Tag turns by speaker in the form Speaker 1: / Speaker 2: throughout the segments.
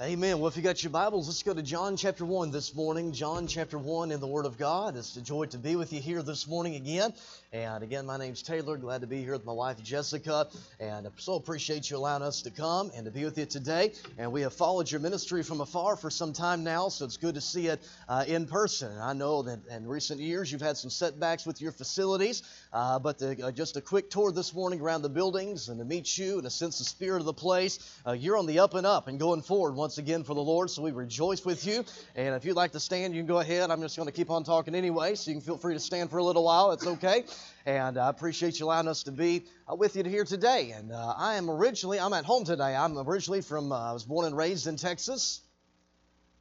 Speaker 1: Amen. Well, if you got your Bibles, let's go to John chapter 1 this morning. John chapter 1 in the Word of God. It's a joy to be with you here this morning again. And again, my name's Taylor. Glad to be here with my wife Jessica. And I so appreciate you allowing us to come and to be with you today. And we have followed your ministry from afar for some time now, so it's good to see it uh, in person. And I know that in recent years you've had some setbacks with your facilities, uh, but the, uh, just a quick tour this morning around the buildings and to meet you and a sense of spirit of the place. Uh, you're on the up and up and going forward once again for the Lord, so we rejoice with you. And if you'd like to stand, you can go ahead. I'm just going to keep on talking anyway, so you can feel free to stand for a little while. It's okay. And I appreciate you allowing us to be uh, with you here today. And uh, I am originally, I'm at home today. I'm originally from, uh, I was born and raised in Texas.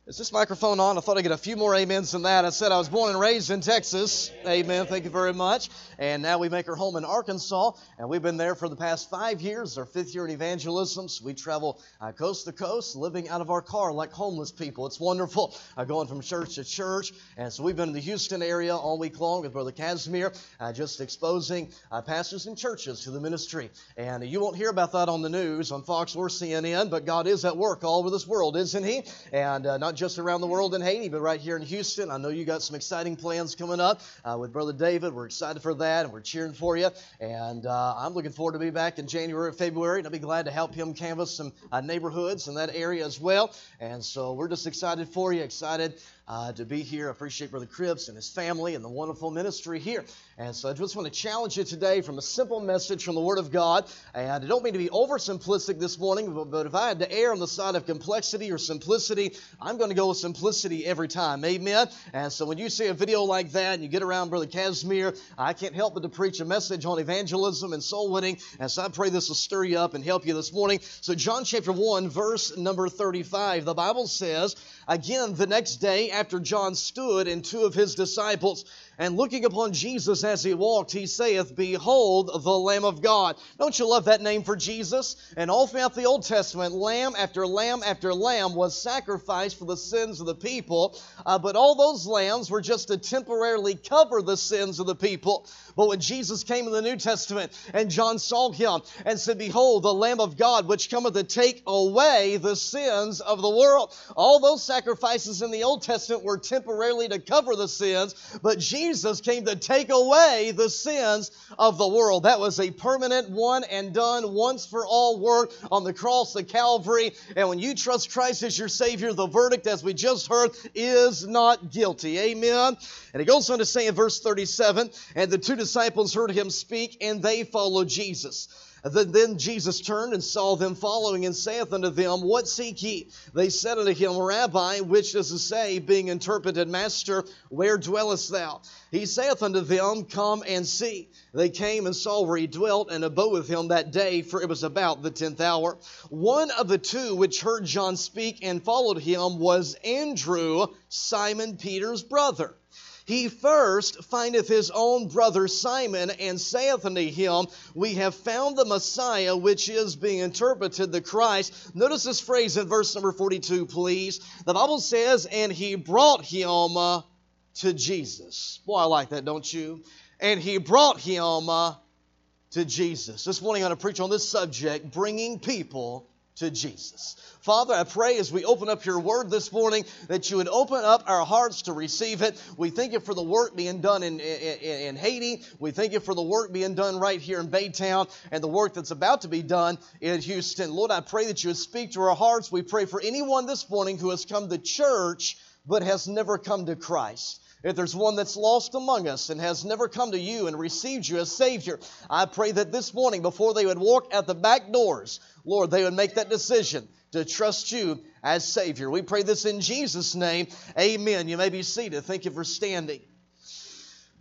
Speaker 1: Is this microphone on? I thought I'd get a few more amens than that. I said I was born and raised in Texas. Amen. Thank you very much. And now we make our home in Arkansas, and we've been there for the past five years, our fifth year in evangelism. So we travel uh, coast to coast, living out of our car like homeless people. It's wonderful, uh, going from church to church. And so we've been in the Houston area all week long with Brother Casimir, uh, just exposing uh, pastors and churches to the ministry. And you won't hear about that on the news, on Fox or CNN, but God is at work all over this world, isn't He? And uh, not just around the world in Haiti, but right here in Houston. I know you got some exciting plans coming up uh, with Brother David. We're excited for that, and we're cheering for you. And uh, I'm looking forward to be back in January, February, and I'll be glad to help him canvass some uh, neighborhoods in that area as well. And so we're just excited for you, excited uh, to be here. I appreciate Brother Cripps and his family and the wonderful ministry here. And so I just want to challenge you today from a simple message from the Word of God. And I don't mean to be oversimplistic this morning, but, but if I had to err on the side of complexity or simplicity, I'm going to go with simplicity every time. Amen. And so when you see a video like that and you get around Brother Casimir, I can't help but to preach a message on evangelism and soul winning. And so I pray this will stir you up and help you this morning. So John chapter 1, verse number 35, the Bible says, Again, the next day after John stood and two of his disciples and looking upon Jesus as he walked, he saith, Behold the Lamb of God. Don't you love that name for Jesus? And all throughout the Old Testament, lamb after lamb after lamb was sacrificed for the sins of the people. Uh, but all those lambs were just to temporarily cover the sins of the people. But when Jesus came in the New Testament and John saw him and said, Behold, the Lamb of God, which cometh to take away the sins of the world. All those sacrifices in the Old Testament were temporarily to cover the sins, but Jesus came to take away the sins of the world. That was a permanent, one and done, once for all work on the cross of Calvary. And when you trust Christ as your Savior, the verdict, as we just heard, is not guilty. Amen. And he goes on to say in verse 37 And the two disciples heard him speak, and they followed Jesus. Then Jesus turned and saw them following, and saith unto them, What seek ye? They said unto him, Rabbi, which does it say, being interpreted, Master, where dwellest thou? He saith unto them, Come and see. They came and saw where he dwelt, and abode with him that day, for it was about the tenth hour. One of the two which heard John speak and followed him was Andrew, Simon Peter's brother he first findeth his own brother Simon and saith unto him, We have found the Messiah, which is being interpreted the Christ. Notice this phrase in verse number 42, please. The Bible says, And he brought him uh, to Jesus. Boy, I like that, don't you? And he brought him uh, to Jesus. This morning I'm going to preach on this subject, bringing people to Jesus. Father, I pray as we open up your word this morning that you would open up our hearts to receive it. We thank you for the work being done in, in, in, Haiti. We thank you for the work being done right here in Baytown and the work that's about to be done in Houston. Lord, I pray that you would speak to our hearts. We pray for anyone this morning who has come to church but has never come to Christ. If there's one that's lost among us and has never come to you and received you as Savior, I pray that this morning, before they would walk at the back doors, Lord, they would make that decision to trust you as Savior. We pray this in Jesus' name. Amen. You may be seated. Thank you for standing.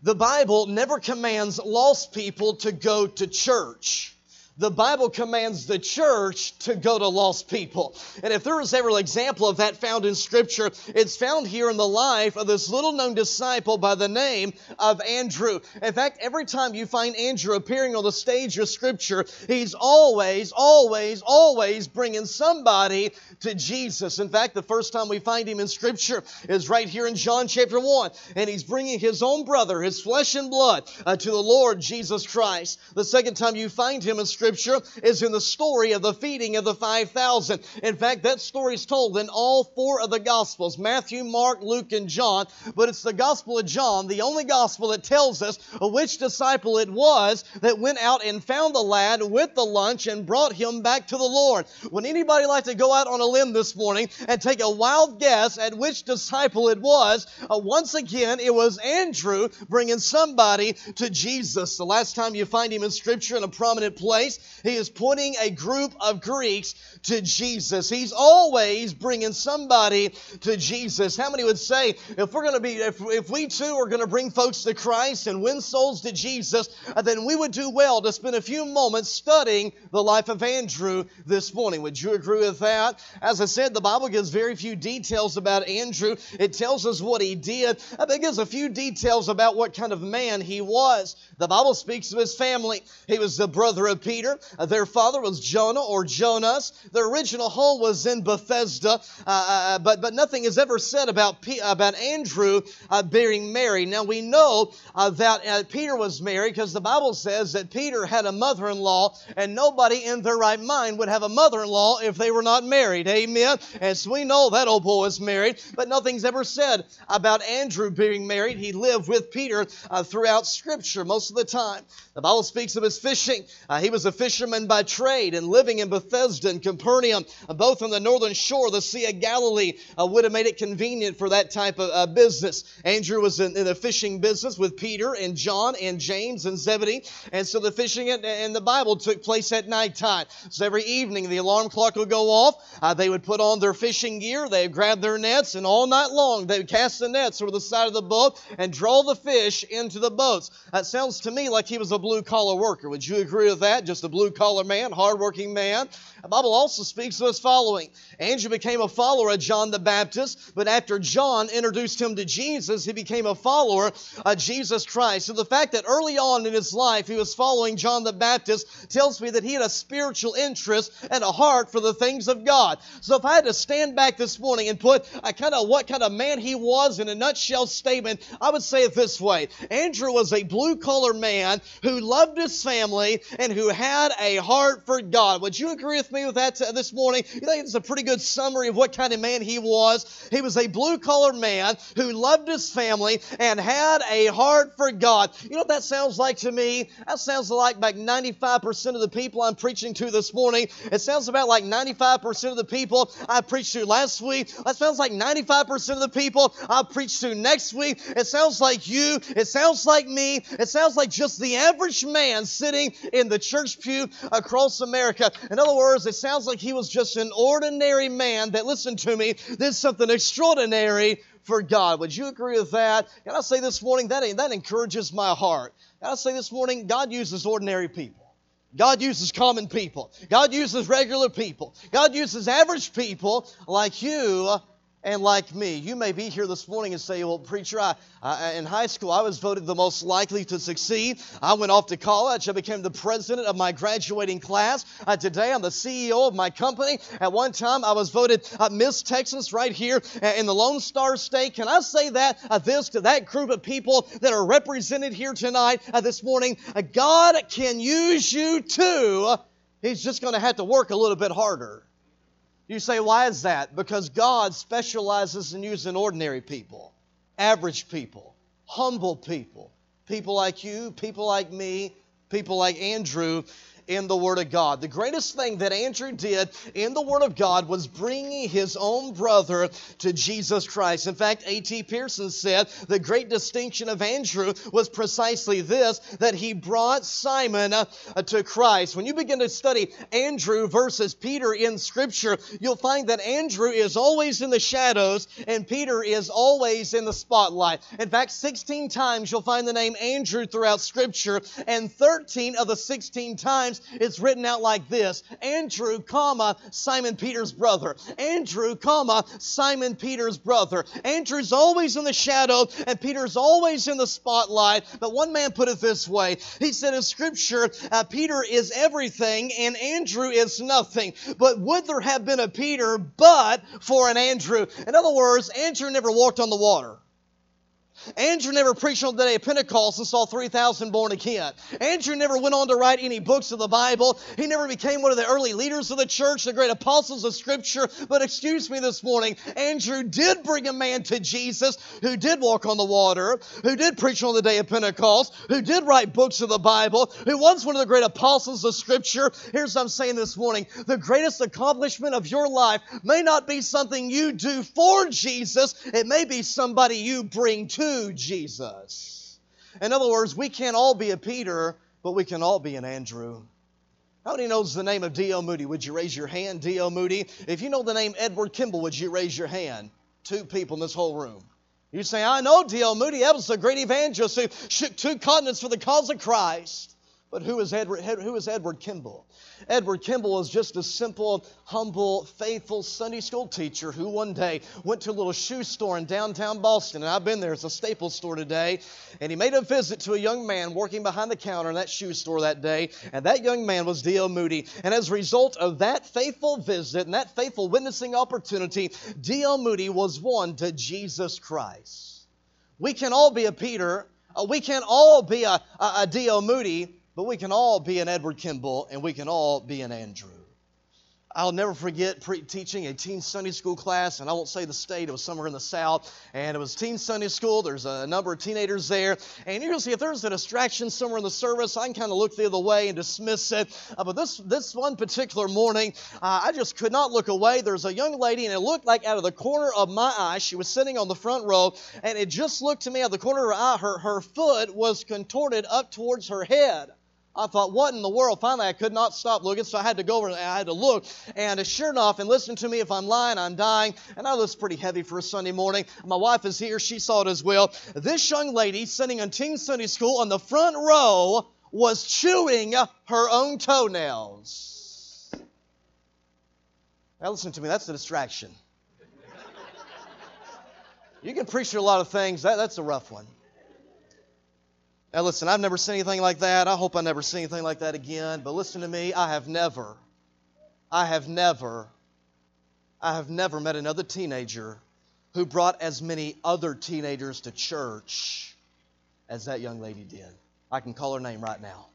Speaker 1: The Bible never commands lost people to go to church the Bible commands the church to go to lost people. And if there is ever an example of that found in Scripture, it's found here in the life of this little known disciple by the name of Andrew. In fact, every time you find Andrew appearing on the stage of Scripture, he's always, always, always bringing somebody to Jesus. In fact, the first time we find him in Scripture is right here in John chapter 1. And he's bringing his own brother, his flesh and blood, uh, to the Lord Jesus Christ. The second time you find him in Scripture, Scripture is in the story of the feeding of the 5,000. In fact, that story is told in all four of the Gospels Matthew, Mark, Luke, and John. But it's the Gospel of John, the only Gospel that tells us which disciple it was that went out and found the lad with the lunch and brought him back to the Lord. Would anybody like to go out on a limb this morning and take a wild guess at which disciple it was? Uh, once again, it was Andrew bringing somebody to Jesus. The last time you find him in Scripture in a prominent place, he is pointing a group of Greeks to Jesus. He's always bringing somebody to Jesus. How many would say, if we're going to be, if, if we too are going to bring folks to Christ and win souls to Jesus, uh, then we would do well to spend a few moments studying the life of Andrew this morning. Would you agree with that? As I said, the Bible gives very few details about Andrew. It tells us what he did. It gives a few details about what kind of man he was. The Bible speaks of his family. He was the brother of Peter. Uh, their father was Jonah or Jonas. Their original home was in Bethesda, uh, uh, but but nothing is ever said about P- about Andrew uh, being married. Now we know uh, that uh, Peter was married because the Bible says that Peter had a mother-in-law, and nobody in their right mind would have a mother-in-law if they were not married. Amen. And so we know that old boy is married, but nothing's ever said about Andrew being married. He lived with Peter throughout Scripture most of the time. The Bible speaks of his fishing. Uh, he was a fisherman by trade and living in Bethsaida and Capernaum, both on the northern shore of the Sea of Galilee, uh, would have made it convenient for that type of uh, business. Andrew was in, in, the fishing business with Peter and John and James and Zebedee. And so the fishing in, in the Bible took place at nighttime. So every evening the alarm clock would go off. Uh, they would put on their fishing gear. They would grab their nets, and all night long they would cast the nets over the side of the boat and draw the fish into the boats. That sounds to me like he was a blue collar worker. Would you agree with that? Just a blue collar man, hardworking man. The Bible also speaks of his following. Andrew became a follower of John the Baptist, but after John introduced him to Jesus, he became a follower of Jesus Christ. So the fact that early on in his life he was following John the Baptist tells me that he had a spiritual interest and a heart for the things of God. So if I had to stand back this morning and put a kind of what kind of man he was in a nutshell statement, I would say it this way. Andrew was a blue collar man who loved his family and who had a heart for God. Would you agree with me with that uh, this morning? You think it's a pretty good summary of what kind of man he was? He was a blue collar man who loved his family and had a heart for God. You know what that sounds like to me? That sounds like about 95% of the people I'm preaching to this morning. It sounds about like 95% of the people I preached to last week. That sounds like 95% of the people I'll preach to next week. It sounds like you. It sounds like me. It sounds like just the average man sitting in the church pew across America. In other words, it sounds like he was just an ordinary man that, listen to me, did something extraordinary for God. Would you agree with that? Can I say this morning, that, that encourages my heart. Can I say this morning, God uses ordinary people. God uses common people. God uses regular people. God uses average people like you and like me. You may be here this morning and say, Well, preacher, I, I, in high school, I was voted the most likely to succeed. I went off to college. I became the president of my graduating class. Uh, today, I'm the CEO of my company. At one time, I was voted uh, Miss Texas right here uh, in the Lone Star State. Can I say that uh, this to that group of people that are represented here tonight, uh, this morning? Uh, God can use you too. He's just going to have to work a little bit harder. You say, why is that? Because God specializes in using ordinary people, average people, humble people, people like you, people like me, people like Andrew, in the Word of God. The greatest thing that Andrew did in the Word of God was bringing his own brother to Jesus Christ. In fact, A.T. Pierson said the great distinction of Andrew was precisely this that he brought Simon uh, to Christ. When you begin to study Andrew versus Peter in Scripture, you'll find that Andrew is always in the shadows and Peter is always in the spotlight. In fact, 16 times you'll find the name Andrew throughout Scripture, and 13 of the 16 times times it's written out like this Andrew, comma, Simon Peter's brother. Andrew, comma, Simon Peter's brother. Andrew's always in the shadow and Peter's always in the spotlight. But one man put it this way He said in Scripture, uh, Peter is everything and Andrew is nothing. But would there have been a Peter but for an Andrew? In other words, Andrew never walked on the water. Andrew never preached on the day of Pentecost and saw 3,000 born again. Andrew never went on to write any books of the Bible. He never became one of the early leaders of the church, the great apostles of Scripture. But excuse me this morning, Andrew did bring a man to Jesus who did walk on the water, who did preach on the day of Pentecost, who did write books of the Bible, who was one of the great apostles of Scripture. Here's what I'm saying this morning the greatest accomplishment of your life may not be something you do for Jesus, it may be somebody you bring to Jesus. In other words, we can't all be a Peter, but we can all be an Andrew. How many knows the name of D.L. Moody? Would you raise your hand, D.L. Moody? If you know the name Edward Kimball, would you raise your hand? Two people in this whole room. You say, I know D.L. Moody. That was a great evangelist who shook two continents for the cause of Christ. But who is Edward, who is Edward Kimball? Edward Kimball was just a simple, humble, faithful Sunday school teacher who one day went to a little shoe store in downtown Boston, and I've been there. It's a Staples store today. And he made a visit to a young man working behind the counter in that shoe store that day, and that young man was D.L. Moody. And as a result of that faithful visit and that faithful witnessing opportunity, D.L. Moody was won to Jesus Christ. We can all be a Peter. Uh, we can all be a, a, a D.L. Moody, but we can all be an Edward Kimball and we can all be an Andrew. I'll never forget pre- teaching a teen Sunday school class, and I won't say the state, it was somewhere in the South, and it was teen Sunday school. There's a number of teenagers there, and you see if there's a distraction somewhere in the service, I can kind of look the other way and dismiss it. Uh, but this, this one particular morning, uh, I just could not look away. There's a young lady, and it looked like out of the corner of my eye, she was sitting on the front row, and it just looked to me out of the corner of her eye, her, her foot was contorted up towards her head. I thought, what in the world? Finally, I could not stop looking, so I had to go over and I had to look. And sure enough, and listen to me, if I'm lying, I'm dying. And I was pretty heavy for a Sunday morning. My wife is here, she saw it as well. This young lady sitting in Teen Sunday School on the front row was chewing her own toenails. Now, listen to me, that's a distraction. You can preach a lot of things, that, that's a rough one. Now, listen, I've never seen anything like that. I hope I never see anything like that again. But listen to me, I have never, I have never, I have never met another teenager who brought as many other teenagers to church as that young lady did. I can call her name right now.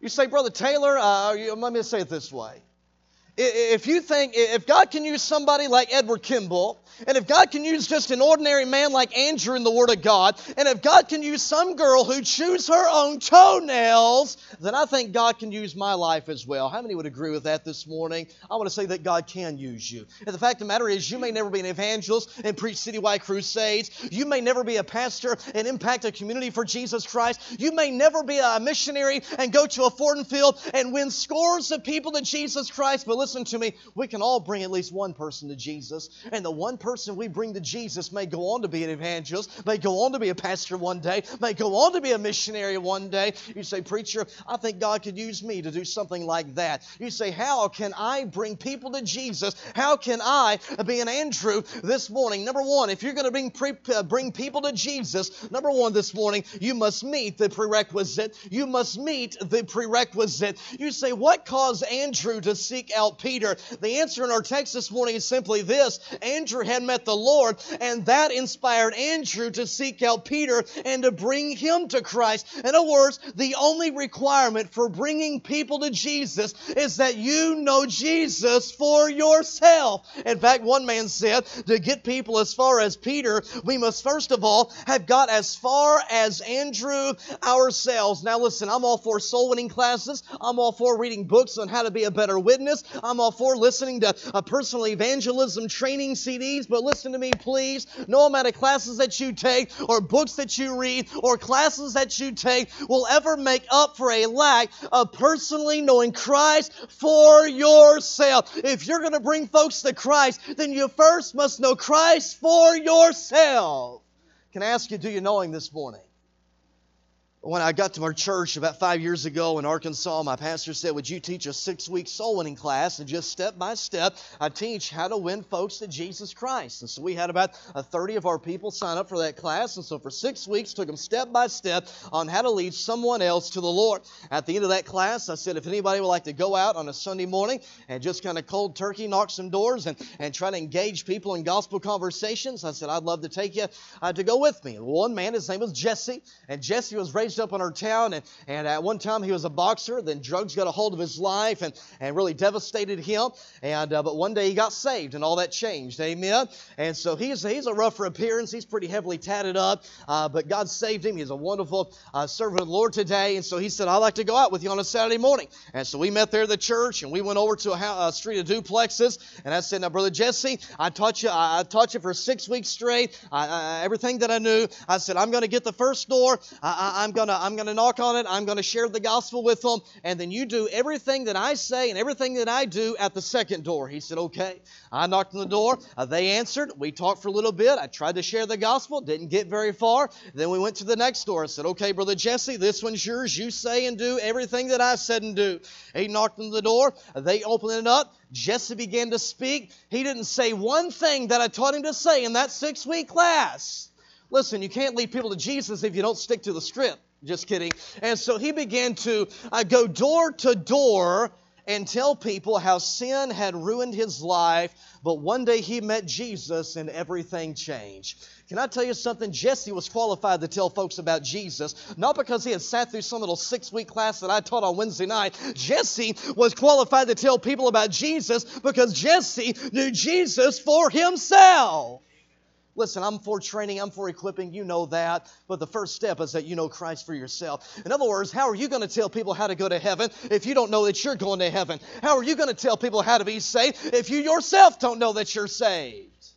Speaker 1: You say, Brother Taylor, uh, let me say it this way. If you think, if God can use somebody like Edward Kimball, and if God can use just an ordinary man like Andrew in the Word of God, and if God can use some girl who chews her own toenails, then I think God can use my life as well. How many would agree with that this morning? I want to say that God can use you. And the fact of the matter is, you may never be an evangelist and preach citywide crusades. You may never be a pastor and impact a community for Jesus Christ. You may never be a missionary and go to a foreign field and win scores of people to Jesus Christ. But listen to me, we can all bring at least one person to Jesus. And the one person person we bring to Jesus may go on to be an evangelist, may go on to be a pastor one day, may go on to be a missionary one day. You say, Preacher, I think God could use me to do something like that. You say, How can I bring people to Jesus? How can I be an Andrew this morning? Number one, if you're going to bring, pre- uh, bring people to Jesus, number one this morning, you must meet the prerequisite. You must meet the prerequisite. You say, What caused Andrew to seek out Peter? The answer in our text this morning is simply this Andrew had met the Lord, and that inspired Andrew to seek out Peter and to bring him to Christ. In other words, the only requirement for bringing people to Jesus is that you know Jesus for yourself. In fact, one man said, to get people as far as Peter, we must first of all have got as far as Andrew ourselves. Now, listen, I'm all for soul winning classes. I'm all for reading books on how to be a better witness. All for listening to a personal evangelism training CDs but listen to me, please. No amount of classes that you take, or books that you read, or classes that you take will ever make up for a lack of personally knowing Christ for yourself. If you're going to bring folks to Christ, then you first must know Christ for yourself. Can I ask you, do you know Him this morning? When I got to our church about five years ago in Arkansas, my pastor said, Would you teach a six week soul winning class? And just step by step, I teach how to win folks to Jesus Christ. And so we had about a 30 of our people sign up for that class. And so for six weeks, took them step by step on how to lead someone else to the Lord. At the end of that class, I said, If anybody would like to go out on a Sunday morning and just kind of cold turkey knock some doors and, and try to engage people in gospel conversations, I said, I'd love to take you uh, to go with me. One man, his name was Jesse, and Jesse was raised raised up in our town, and, and at one time he was a boxer. Then drugs got a hold of his life and, and really devastated him. And uh, but one day he got saved, and all that changed. Amen. And so he's he's a rougher appearance. He's pretty heavily tatted up, uh, but God saved him. He's a wonderful uh, servant of the Lord today. And so he said, "I'd like to go out with you on a Saturday morning." And so we met there at the church, and we went over to a, house, a street of duplexes. And I said, "Now, brother Jesse, I taught you. I, taught you for six weeks straight. I, I, everything that I knew. I said, I'm going to get the first door. I, am gonna I'm gonna knock on it. I'm gonna share the gospel with them, and then you do everything that I say and everything that I do at the second door. He said, okay. I knocked on the door. Uh, they answered. We talked for a little bit. I tried to share the gospel. Didn't get very far. Then we went to the next door. I said, okay, brother Jesse, this one's yours. You say and do everything that I said and do. He knocked on the door. They opened it up. Jesse began to speak. He didn't say one thing that I taught him to say in that six week class. Listen, you can't lead people to Jesus if you don't stick to the script. Just kidding. And so he began to uh, go door to door and tell people how sin had ruined his life, but one day he met Jesus and everything changed. Can I tell you something? Jesse was qualified to tell folks about Jesus, not because he had sat through some little six week class that I taught on Wednesday night. Jesse was qualified to tell people about Jesus because Jesse knew Jesus for himself. Listen, I'm for training, I'm for equipping, you know that. But the first step is that you know Christ for yourself. In other words, how are you going to tell people how to go to heaven if you don't know that you're going to heaven? How are you going to tell people how to be saved if you yourself don't know that you're saved?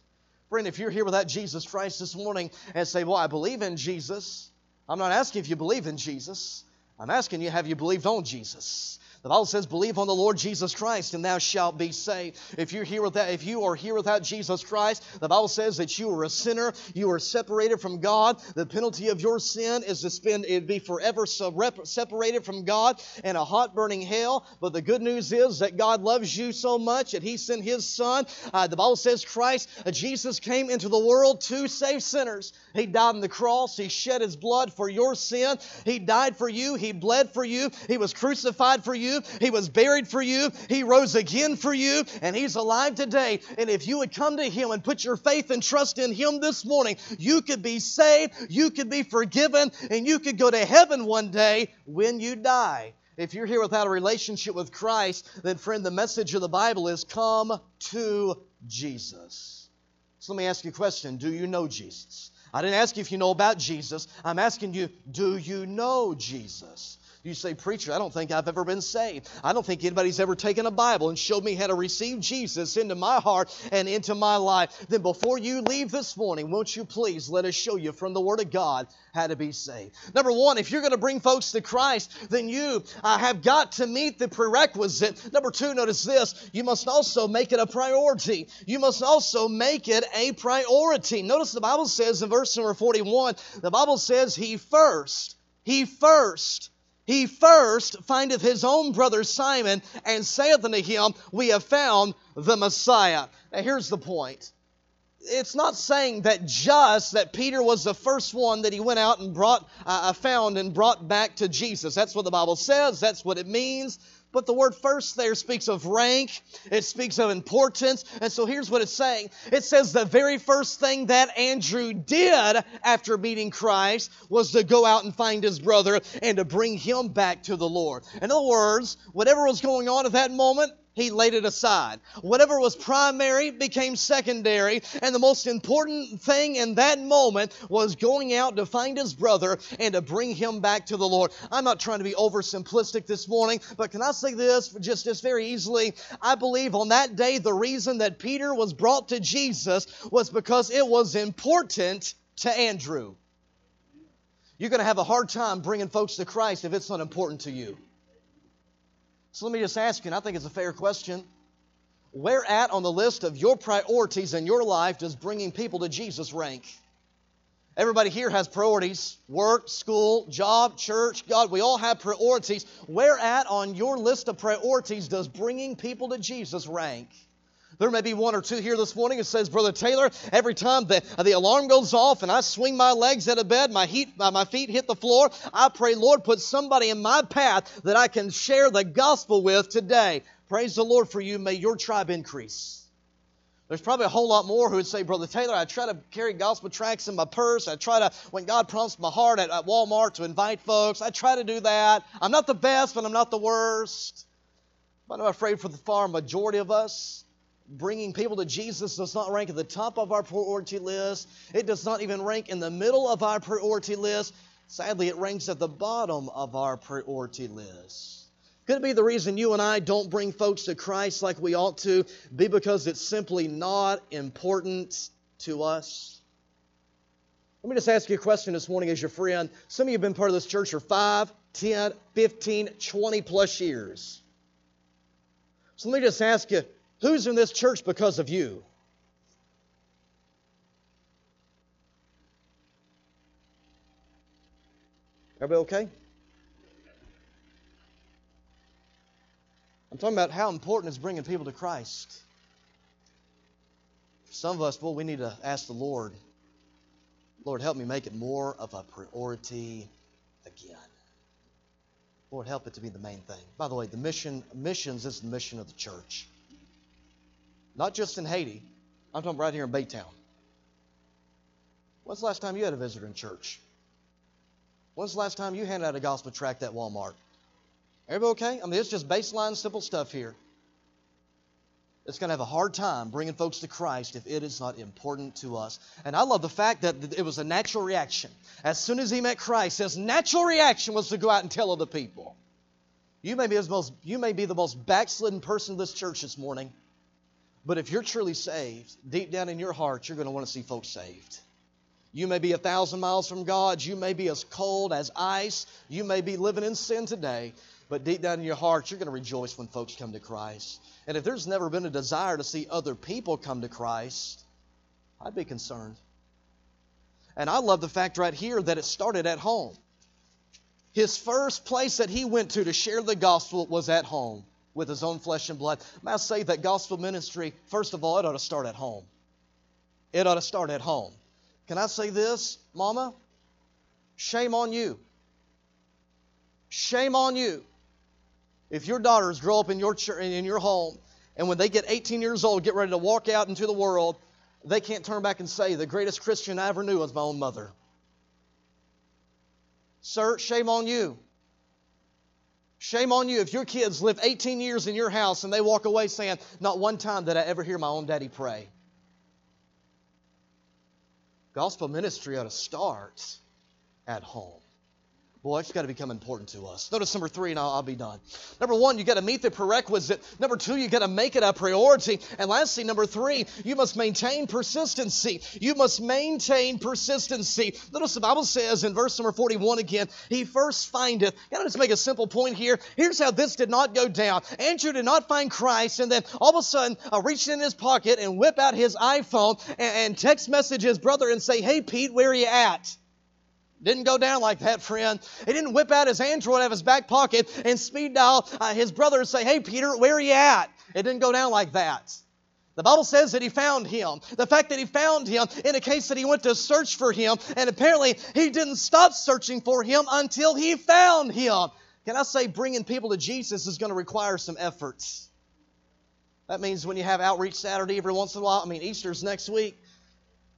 Speaker 1: Friend, if you're here without Jesus Christ this morning and say, Well, I believe in Jesus, I'm not asking if you believe in Jesus. I'm asking you, have you believed on Jesus? The Bible says, "Believe on the Lord Jesus Christ, and thou shalt be saved." If you're here without, if you are here without Jesus Christ, the Bible says that you are a sinner. You are separated from God. The penalty of your sin is to spend, it be forever separated from God in a hot burning hell. But the good news is that God loves you so much that He sent His Son. Uh, the Bible says Christ, uh, Jesus came into the world to save sinners. He died on the cross. He shed His blood for your sin. He died for you. He bled for you. He was crucified for you you. He was buried for you. He rose again for you. And He's alive today. And if you would come to Him and put your faith and trust in Him this morning, you could be saved, you could be forgiven, and you could go to heaven one day when you die. If you're here without a relationship with Christ, then, friend, the message of the Bible is come to Jesus. So let me ask you a question Do you know Jesus? I didn't ask you if you know about Jesus. I'm asking you, do you know Jesus? You say, Preacher, I don't think I've ever been saved. I don't think anybody's ever taken a Bible and showed me how to receive Jesus into my heart and into my life. Then before you leave this morning, won't you please let us show you from the Word of God how to be saved? Number one, if you're going to bring folks to Christ, then you uh, have got to meet the prerequisite. Number two, notice this you must also make it a priority. You must also make it a priority. Notice the Bible says in verse number 41, the Bible says, He first, He first he first findeth his own brother Simon and saith unto him, We have found the Messiah. Now here's the point. It's not saying that just that Peter was the first one that he went out and brought, uh, uh found and brought back to Jesus. That's what the Bible says. That's what it means. But the word first there speaks of rank, it speaks of importance. And so here's what it's saying it says the very first thing that Andrew did after meeting Christ was to go out and find his brother and to bring him back to the Lord. In other words, whatever was going on at that moment, he laid it aside. Whatever was primary became secondary, and the most important thing in that moment was going out to find his brother and to bring him back to the Lord. I'm not trying to be oversimplistic this morning, but can I say this just, just very easily? I believe on that day the reason that Peter was brought to Jesus was because it was important to Andrew. You're going to have a hard time bringing folks to Christ if it's not important to you. So let me just ask you, and I think it's a fair question. Where at on the list of your priorities in your life does bringing people to Jesus rank? Everybody here has priorities work, school, job, church, God. We all have priorities. Where at on your list of priorities does bringing people to Jesus rank? There may be one or two here this morning that says, Brother Taylor, every time the, the alarm goes off and I swing my legs out of bed, my, heat, my feet hit the floor, I pray, Lord, put somebody in my path that I can share the gospel with today. Praise the Lord for you. May your tribe increase. There's probably a whole lot more who would say, Brother Taylor, I try to carry gospel tracts in my purse. I try to, when God prompts my heart at, at Walmart to invite folks, I try to do that. I'm not the best, but I'm not the worst. But I'm afraid for the far majority of us, bringing people to Jesus does not rank at the top of our priority list. It does not even rank in the middle of our priority list. Sadly, it ranks at the bottom of our priority list. Could it be the reason you and I don't bring folks to Christ like we ought to be because it's simply not important to us? Let me just ask you a question this morning as your friend. Some of you have been part of this church for 5, 10, 15, 20 plus years. So let me just ask you who's in this church because of you? Everybody okay? I'm talking about how important is bringing people to Christ. For some of us, well, we need to ask the Lord, Lord, help me make it more of a priority again. Lord, help it to be the main thing. By the way, the mission missions is the mission of the church. Not just in Haiti. I'm talking right here in Baytown. When's the last time you had a visitor in church? When's the last time you handed out a gospel tract at Walmart? Everybody okay? I mean, it's just baseline, simple stuff here. It's going to have a hard time bringing folks to Christ if it is not important to us. And I love the fact that it was a natural reaction. As soon as he met Christ, his natural reaction was to go out and tell other people. You may be, most, you may be the most backslidden person in this church this morning, but if you're truly saved, deep down in your heart, you're going to want to see folks saved. You may be a thousand miles from God. You may be as cold as ice. You may be living in sin today. But deep down in your heart, you're going to rejoice when folks come to Christ. And if there's never been a desire to see other people come to Christ, I'd be concerned. And I love the fact right here that it started at home. His first place that he went to to share the gospel was at home with his own flesh and blood. May I say that gospel ministry, first of all, it ought to start at home. It ought to start at home. Can I say this, Mama? Shame on you. Shame on you if your daughters grow up in your church, in your home and when they get 18 years old get ready to walk out into the world they can't turn back and say the greatest christian i ever knew was my own mother sir shame on you shame on you if your kids live 18 years in your house and they walk away saying not one time did i ever hear my own daddy pray. Gospel ministry ought to start at home Boy, it's got to become important to us. Notice number three, and I'll, I'll be done. Number one, you got to meet the prerequisite. Number two, you got to make it a priority. And lastly, number three, you must maintain persistency. You must maintain persistency. Notice the Bible says in verse number 41 again, He first findeth. Can I just make a simple point here? Here's how this did not go down. Andrew did not find Christ and then all of a sudden uh, reach in his pocket and whip out his iPhone and, and text message his brother and say, Hey, Pete, where are you at? Didn't go down like that, friend. He didn't whip out his Android out of his back pocket and speed dial uh, his brother and say, Hey, Peter, where are you at? It didn't go down like that. The Bible says that he found him. The fact that he found him indicates that he went to search for him, and apparently he didn't stop searching for him until he found him. Can I say bringing people to Jesus is going to require some efforts? That means when you have outreach Saturday every once in a while, I mean, Easter's next week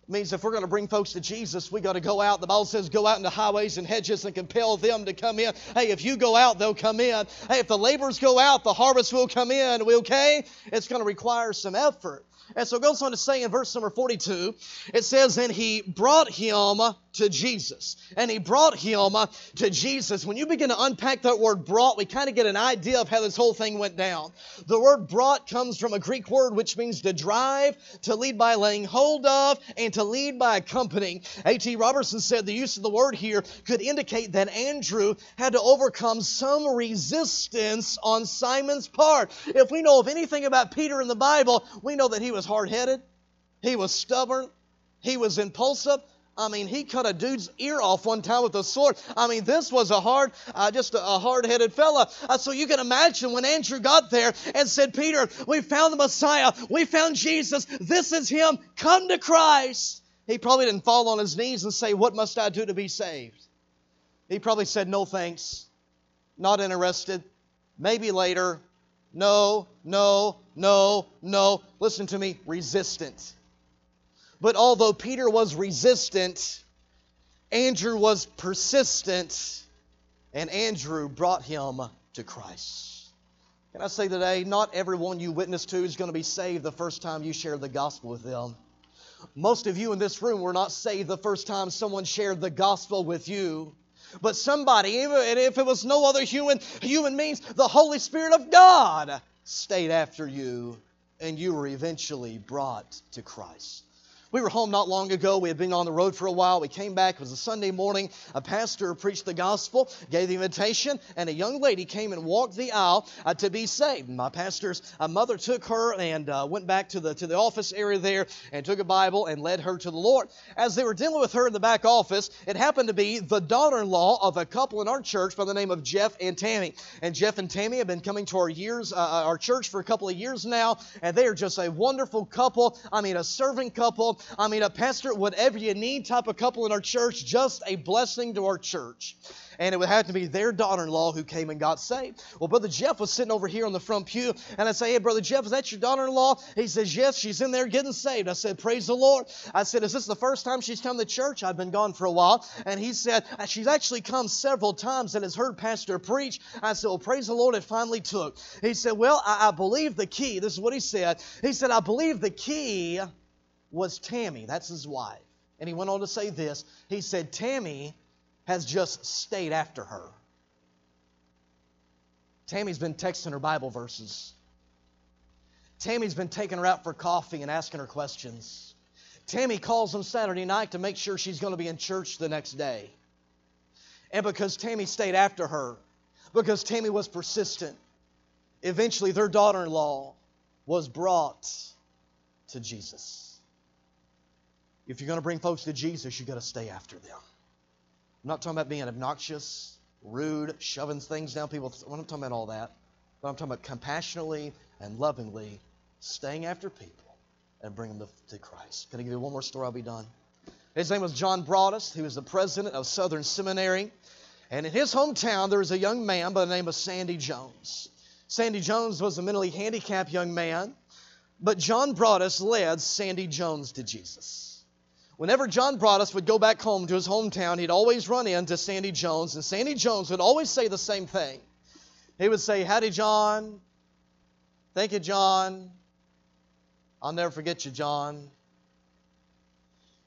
Speaker 1: means if we're going to bring folks to Jesus, we got to go out. The Bible says, go out into highways and hedges and compel them to come in. Hey, if you go out, they'll come in. Hey, if the laborers go out, the harvest will come in. Are we okay? It's going to require some effort. And so it goes on to say in verse number 42, it says, And he brought him to Jesus. And he brought him uh, to Jesus. When you begin to unpack that word brought, we kind of get an idea of how this whole thing went down. The word brought comes from a Greek word which means to drive, to lead by laying hold of, and to lead by accompanying. A.T. Robertson said the use of the word here could indicate that Andrew had to overcome some resistance on Simon's part. If we know of anything about Peter in the Bible, we know that he was hard headed, he was stubborn, he was impulsive. I mean, he cut a dude's ear off one time with a sword. I mean, this was a hard, uh, just a, a hard-headed fella. Uh, so you can imagine when Andrew got there and said, "Peter, we found the Messiah. We found Jesus. This is him. Come to Christ." He probably didn't fall on his knees and say, "What must I do to be saved?" He probably said, "No thanks. Not interested. Maybe later. No, no, no, no." Listen to me. Resistant. But although Peter was resistant, Andrew was persistent, and Andrew brought him to Christ. Can I say today, not everyone you witness to is going to be saved the first time you share the gospel with them. Most of you in this room were not saved the first time someone shared the gospel with you. But somebody, and if it was no other human, human means, the Holy Spirit of God stayed after you, and you were eventually brought to Christ. We were home not long ago. We had been on the road for a while. We came back. It was a Sunday morning. A pastor preached the gospel, gave the invitation, and a young lady came and walked the aisle uh, to be saved. My pastor's uh, mother took her and uh, went back to the to the office area there and took a Bible and led her to the Lord. As they were dealing with her in the back office, it happened to be the daughter-in-law of a couple in our church by the name of Jeff and Tammy. And Jeff and Tammy have been coming to our years, uh, uh, our church for a couple of years now, and they are just a wonderful couple. I mean, a serving couple. I mean, a pastor, whatever you need type of couple in our church, just a blessing to our church. And it would have to be their daughter in law who came and got saved. Well, Brother Jeff was sitting over here on the front pew, and I say, Hey, Brother Jeff, is that your daughter in law? He says, Yes, she's in there getting saved. I said, Praise the Lord. I said, Is this the first time she's come to church? I've been gone for a while. And he said, uh, She's actually come several times and has heard Pastor preach. I said, Well, praise the Lord, it finally took. He said, Well, I, I believe the key. This is what he said. He said, I believe the key was Tammy. That's his wife. And he went on to say this. He said, Tammy has just stayed after her. Tammy's been texting her Bible verses. Tammy's been taking her out for coffee and asking her questions. Tammy calls him Saturday night to make sure she's going to be in church the next day. And because Tammy stayed after her, because Tammy was persistent, eventually their daughter in law was brought to Jesus. If you're going to bring folks to Jesus, you've got to stay after them. I'm not talking about being obnoxious, rude, shoving things down people's. I'm not talking about all that. But I'm talking about compassionately and lovingly staying after people and bringing them to, to Christ. Can I give you one more story? I'll be done. His name was John Broadus. He was the president of Southern Seminary. And in his hometown, there was a young man by the name of Sandy Jones. Sandy Jones was a mentally handicapped young man, but John Broadus led Sandy Jones to Jesus. Whenever John Broadus would go back home to his hometown, he'd always run into Sandy Jones, and Sandy Jones would always say the same thing. He would say, Howdy, John. Thank you, John. I'll never forget you, John.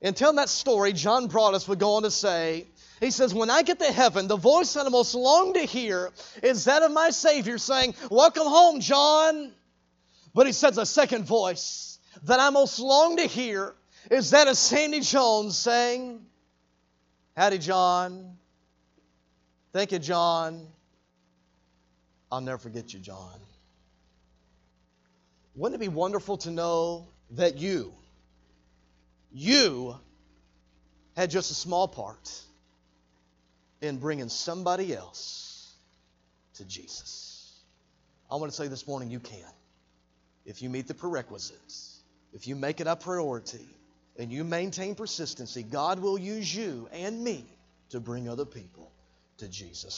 Speaker 1: In telling that story, John Broadus would go on to say, he says, When I get to heaven, the voice that I most long to hear is that of my Savior saying, Welcome home, John. But he says a second voice that I most long to hear is that a Sandy Jones saying, Howdy, John. Thank you, John. I'll never forget you, John. Wouldn't it be wonderful to know that you, you had just a small part in bringing somebody else to Jesus? I want to say this morning you can. If you meet the prerequisites, if you make it a priority, and you maintain persistency, God will use you and me to bring other people to Jesus.